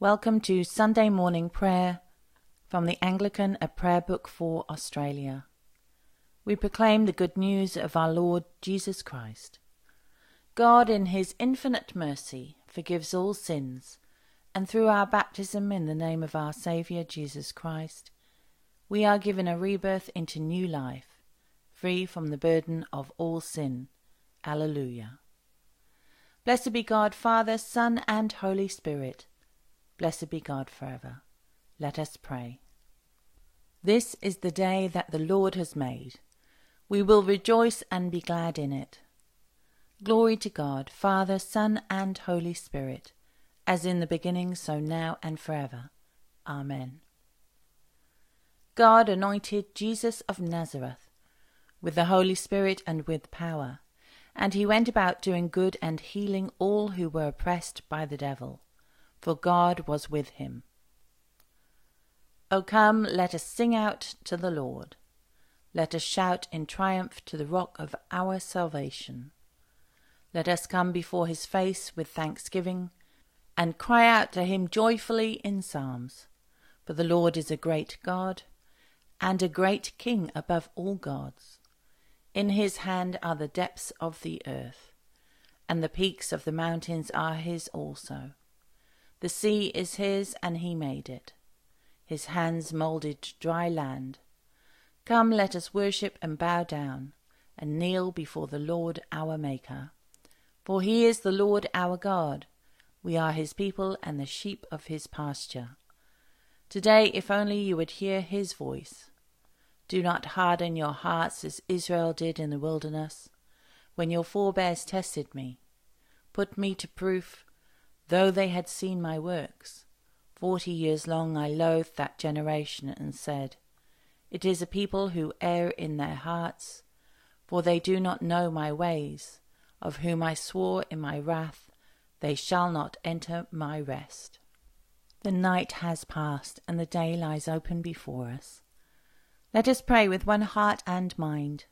Welcome to Sunday morning prayer from the Anglican A Prayer Book for Australia. We proclaim the good news of our Lord Jesus Christ. God, in His infinite mercy, forgives all sins, and through our baptism in the name of our Saviour Jesus Christ, we are given a rebirth into new life, free from the burden of all sin. Alleluia. Blessed be God, Father, Son, and Holy Spirit Blessed be God forever. Let us pray. This is the day that the Lord has made. We will rejoice and be glad in it. Glory to God, Father, Son, and Holy Spirit, as in the beginning, so now, and forever. Amen. God anointed Jesus of Nazareth with the Holy Spirit and with power, and he went about doing good and healing all who were oppressed by the devil for God was with him. O come, let us sing out to the Lord. Let us shout in triumph to the rock of our salvation. Let us come before his face with thanksgiving, and cry out to him joyfully in psalms. For the Lord is a great God, and a great King above all gods. In his hand are the depths of the earth, and the peaks of the mountains are his also. The sea is his, and he made it. His hands moulded dry land. Come, let us worship and bow down, and kneel before the Lord our Maker. For he is the Lord our God. We are his people and the sheep of his pasture. Today, if only you would hear his voice. Do not harden your hearts as Israel did in the wilderness, when your forebears tested me. Put me to proof though they had seen my works. Forty years long I loathed that generation and said, It is a people who err in their hearts, for they do not know my ways, of whom I swore in my wrath, they shall not enter my rest. The night has passed, and the day lies open before us. Let us pray with one heart and mind.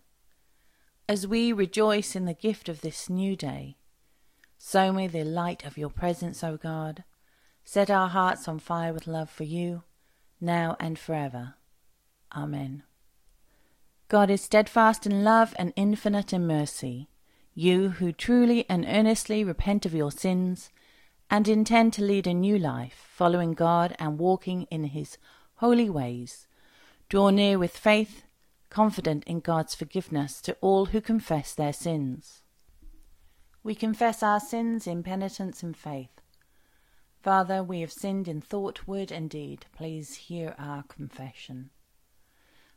As we rejoice in the gift of this new day, Sow me the light of your presence, O God. Set our hearts on fire with love for you, now and forever. Amen. God is steadfast in love and infinite in mercy. You who truly and earnestly repent of your sins and intend to lead a new life, following God and walking in His holy ways, draw near with faith, confident in God's forgiveness to all who confess their sins. We confess our sins in penitence and faith. Father, we have sinned in thought, word, and deed. Please hear our confession.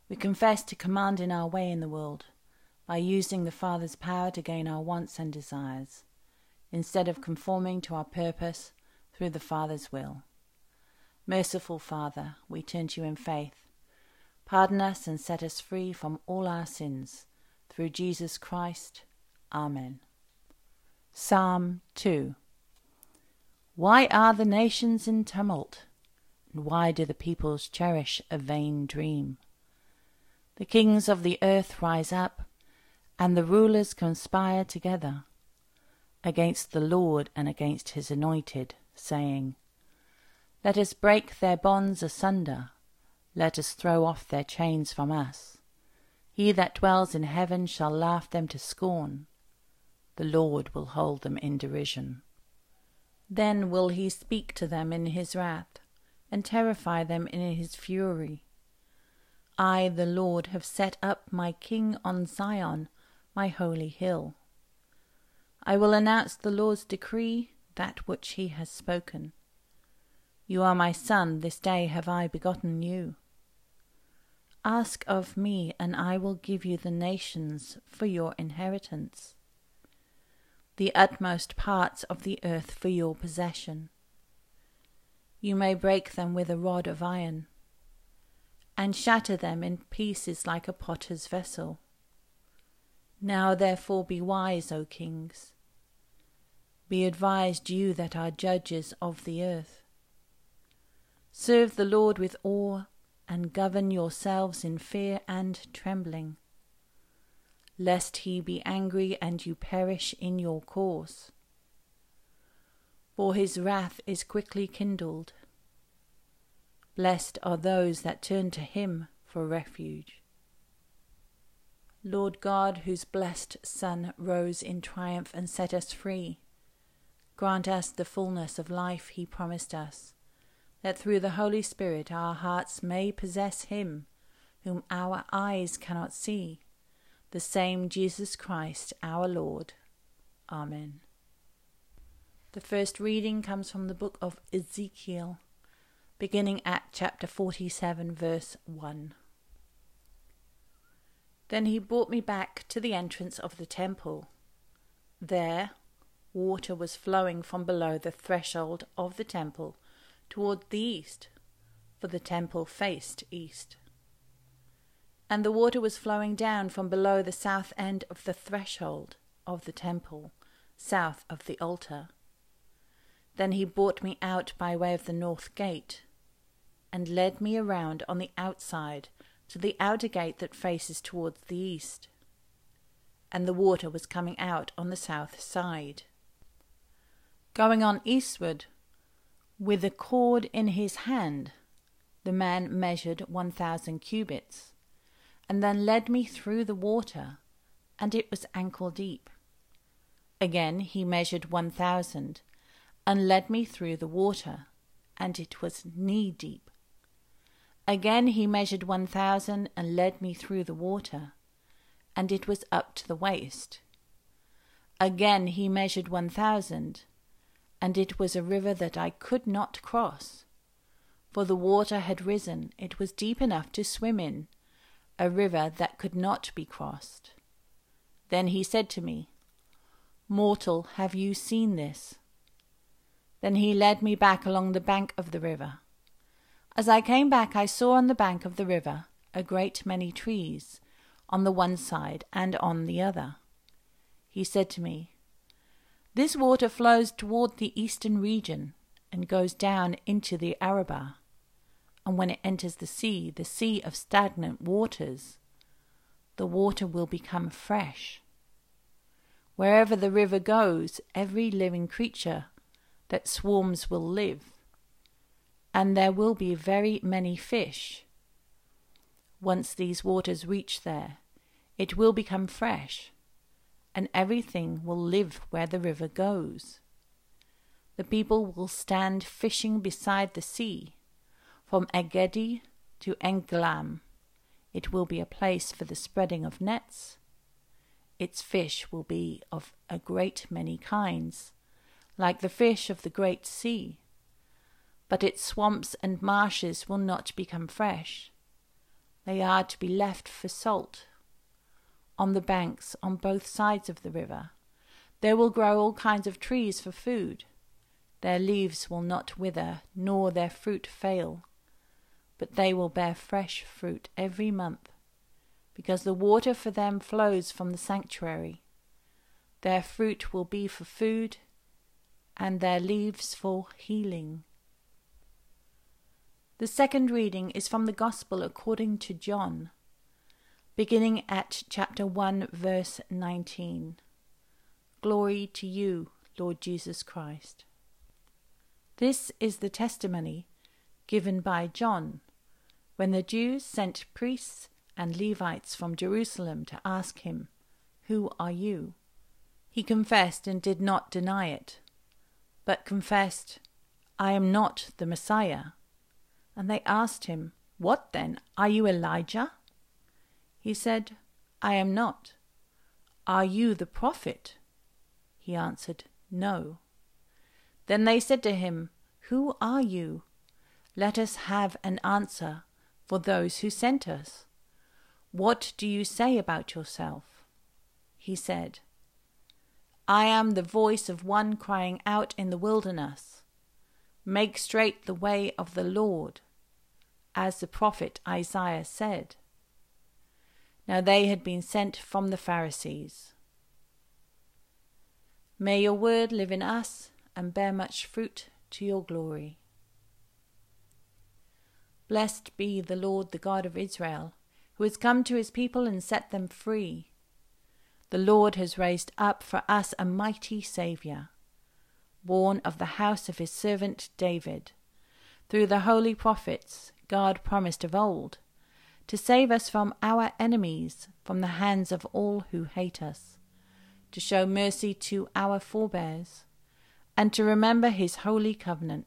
We confess to command in our way in the world by using the Father's power to gain our wants and desires, instead of conforming to our purpose through the Father's will. Merciful Father, we turn to you in faith. Pardon us and set us free from all our sins. Through Jesus Christ. Amen. Psalm 2 Why are the nations in tumult? And why do the peoples cherish a vain dream? The kings of the earth rise up, and the rulers conspire together against the Lord and against his anointed, saying, Let us break their bonds asunder, let us throw off their chains from us. He that dwells in heaven shall laugh them to scorn the Lord will hold them in derision. Then will he speak to them in his wrath, and terrify them in his fury. I, the Lord, have set up my king on Zion, my holy hill. I will announce the Lord's decree, that which he has spoken. You are my son, this day have I begotten you. Ask of me, and I will give you the nations for your inheritance the utmost parts of the earth for your possession. You may break them with a rod of iron, and shatter them in pieces like a potter's vessel. Now therefore be wise, O kings. Be advised, you that are judges of the earth. Serve the Lord with awe, and govern yourselves in fear and trembling lest he be angry and you perish in your course. For his wrath is quickly kindled. Blessed are those that turn to him for refuge. Lord God, whose blessed Son rose in triumph and set us free, grant us the fullness of life he promised us, that through the Holy Spirit our hearts may possess him whom our eyes cannot see, the same Jesus Christ our Lord. Amen. The first reading comes from the book of Ezekiel beginning at chapter 47, verse 1. Then he brought me back to the entrance of the temple. There, water was flowing from below the threshold of the temple toward the east, for the temple faced east. And the water was flowing down from below the south end of the threshold of the temple, south of the altar. Then he brought me out by way of the north gate and led me around on the outside to the outer gate that faces towards the east. And the water was coming out on the south side. Going on eastward, with a cord in his hand, the man measured one thousand cubits, and then led me through the water, and it was ankle deep. Again he measured one thousand, and led me through the water, and it was knee deep. Again he measured one thousand and led me through the water, and it was up to the waist. Again he measured one thousand, and it was a river that I could not cross, for the water had risen, it was deep enough to swim in, a river that could not be crossed. Then he said to me, Mortal, have you seen this? Then he led me back along the bank of the river as I came back, I saw on the bank of the river a great many trees, on the one side and on the other. He said to me, This water flows toward the eastern region and goes down into the Arabah. And when it enters the sea, the sea of stagnant waters, the water will become fresh. Wherever the river goes, every living creature that swarms will live and there will be very many fish. Once these waters reach there, it will become fresh, and everything will live where the river goes. The people will stand fishing beside the sea, from Engedi to Eneglaim. It will be a place for the spreading of nets. Its fish will be of a great many kinds, like the fish of the great sea but its swamps and marshes will not become fresh. They are to be left for salt. On the banks, on both sides of the river, there will grow all kinds of trees for food. Their leaves will not wither, nor their fruit fail, but they will bear fresh fruit every month, because the water for them flows from the sanctuary. Their fruit will be for food, and their leaves for healing. The second reading is from the Gospel according to John, beginning at chapter 1, verse 19. Glory to you, Lord Jesus Christ. This is the testimony given by John when the Jews sent priests and Levites from Jerusalem to ask him, Who are you? He confessed and did not deny it, but confessed, I am not the Messiah. And they asked him, What then? Are you Elijah? He said, I am not. Are you the prophet? He answered, No. Then they said to him, Who are you? Let us have an answer for those who sent us. What do you say about yourself? He said, I am the voice of one crying out in the wilderness. Make straight the way of the Lord, as the prophet Isaiah said. Now they had been sent from the Pharisees. May your word live in us and bear much fruit to your glory. Blessed be the Lord, the God of Israel, who has come to his people and set them free. The Lord has raised up for us a mighty Saviour born of the house of his servant David. through the holy prophets God promised of old, to save us from our enemies, from the hands of all who hate us, to show mercy to our forebears, and to remember his holy covenant.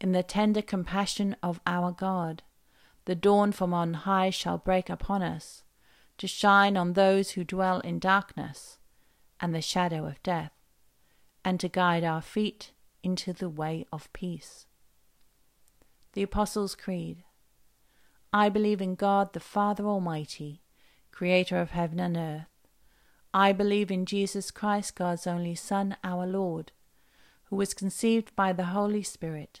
in the tender compassion of our God. The dawn from on high shall break upon us, to shine on those who dwell in darkness and the shadow of death, and to guide our feet into the way of peace. The Apostles' Creed I believe in God the Father Almighty, creator of heaven and earth. I believe in Jesus Christ, God's only Son, our Lord, who was conceived by the Holy Spirit,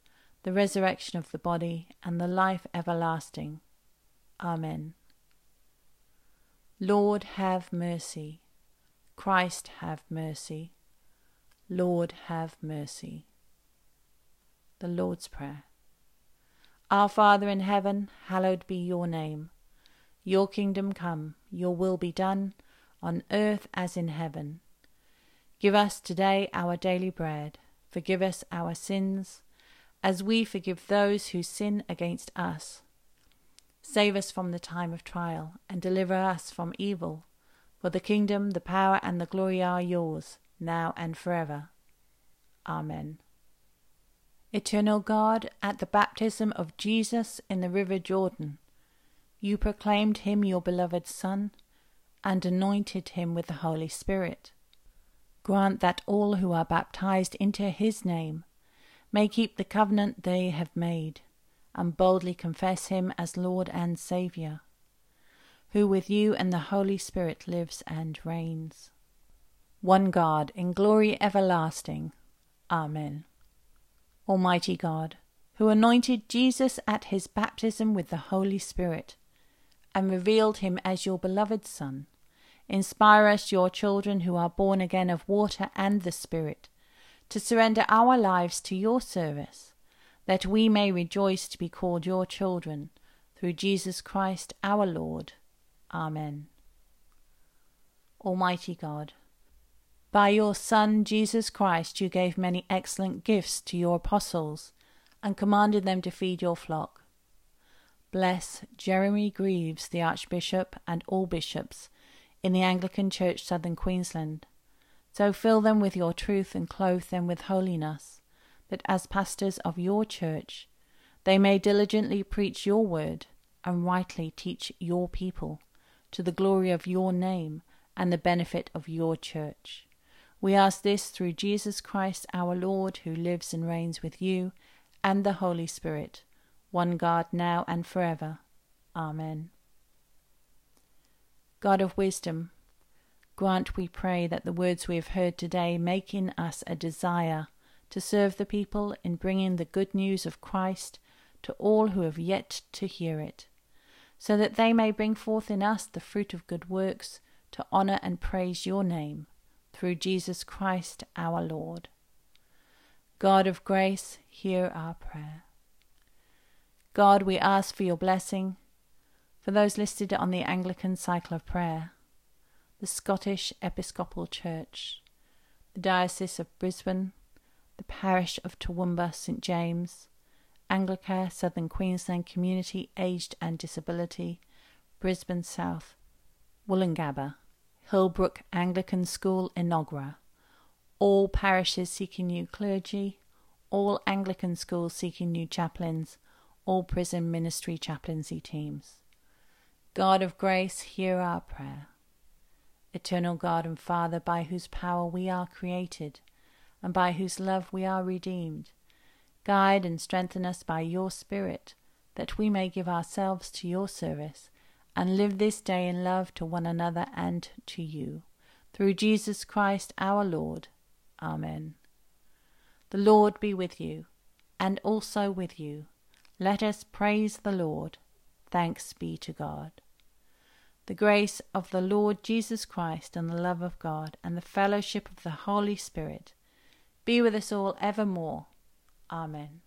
the resurrection of the body, and the life everlasting. Amen. Lord, have mercy. Christ, have mercy. Lord, have mercy the Lord's Prayer. Our Father in heaven, hallowed be your name. Your kingdom come, your will be done, on earth as in heaven. Give us today our daily bread. Forgive us our sins, as we forgive those who sin against us. Save us from the time of trial, and deliver us from evil. For the kingdom, the power, and the glory are yours, now and forever. Amen. Eternal God, at the baptism of Jesus in the river Jordan, you proclaimed him your beloved Son and anointed him with the Holy Spirit. Grant that all who are baptized into his name may keep the covenant they have made and boldly confess him as Lord and Saviour, who with you and the Holy Spirit lives and reigns. One God, in glory everlasting. Amen. Almighty God, who anointed Jesus at his baptism with the Holy Spirit, and revealed him as your beloved Son, inspire us, your children who are born again of water and the Spirit, to surrender our lives to your service, that we may rejoice to be called your children, through Jesus Christ our Lord. Amen. Almighty God, by your Son, Jesus Christ, you gave many excellent gifts to your apostles and commanded them to feed your flock. Bless Jeremy Greaves, the Archbishop, and all bishops in the Anglican Church, Southern Queensland. So fill them with your truth and clothe them with holiness, that as pastors of your church, they may diligently preach your word and rightly teach your people, to the glory of your name and the benefit of your church. We ask this through Jesus Christ our Lord, who lives and reigns with you and the Holy Spirit, one God, now and forever. Amen. God of wisdom, grant, we pray, that the words we have heard today make in us a desire to serve the people in bringing the good news of Christ to all who have yet to hear it, so that they may bring forth in us the fruit of good works to honour and praise your name through Jesus Christ our Lord. God of grace, hear our prayer. God, we ask for your blessing for those listed on the Anglican Cycle of Prayer, the Scottish Episcopal Church, the Diocese of Brisbane, the Parish of Toowoomba St James, Anglicare Southern Queensland Community Aged and Disability, Brisbane South, Woolloongabba, Hillbrook Anglican School Enoggera, all parishes seeking new clergy, all Anglican schools seeking new chaplains, all prison ministry chaplaincy teams. God of grace, hear our prayer. Eternal God and Father, by whose power we are created, and by whose love we are redeemed, guide and strengthen us by your Spirit, that we may give ourselves to your service, and live this day in love to one another and to you. Through Jesus Christ our Lord. Amen. The Lord be with you, and also with you. Let us praise the Lord. Thanks be to God. The grace of the Lord Jesus Christ and the love of God and the fellowship of the Holy Spirit be with us all evermore. Amen.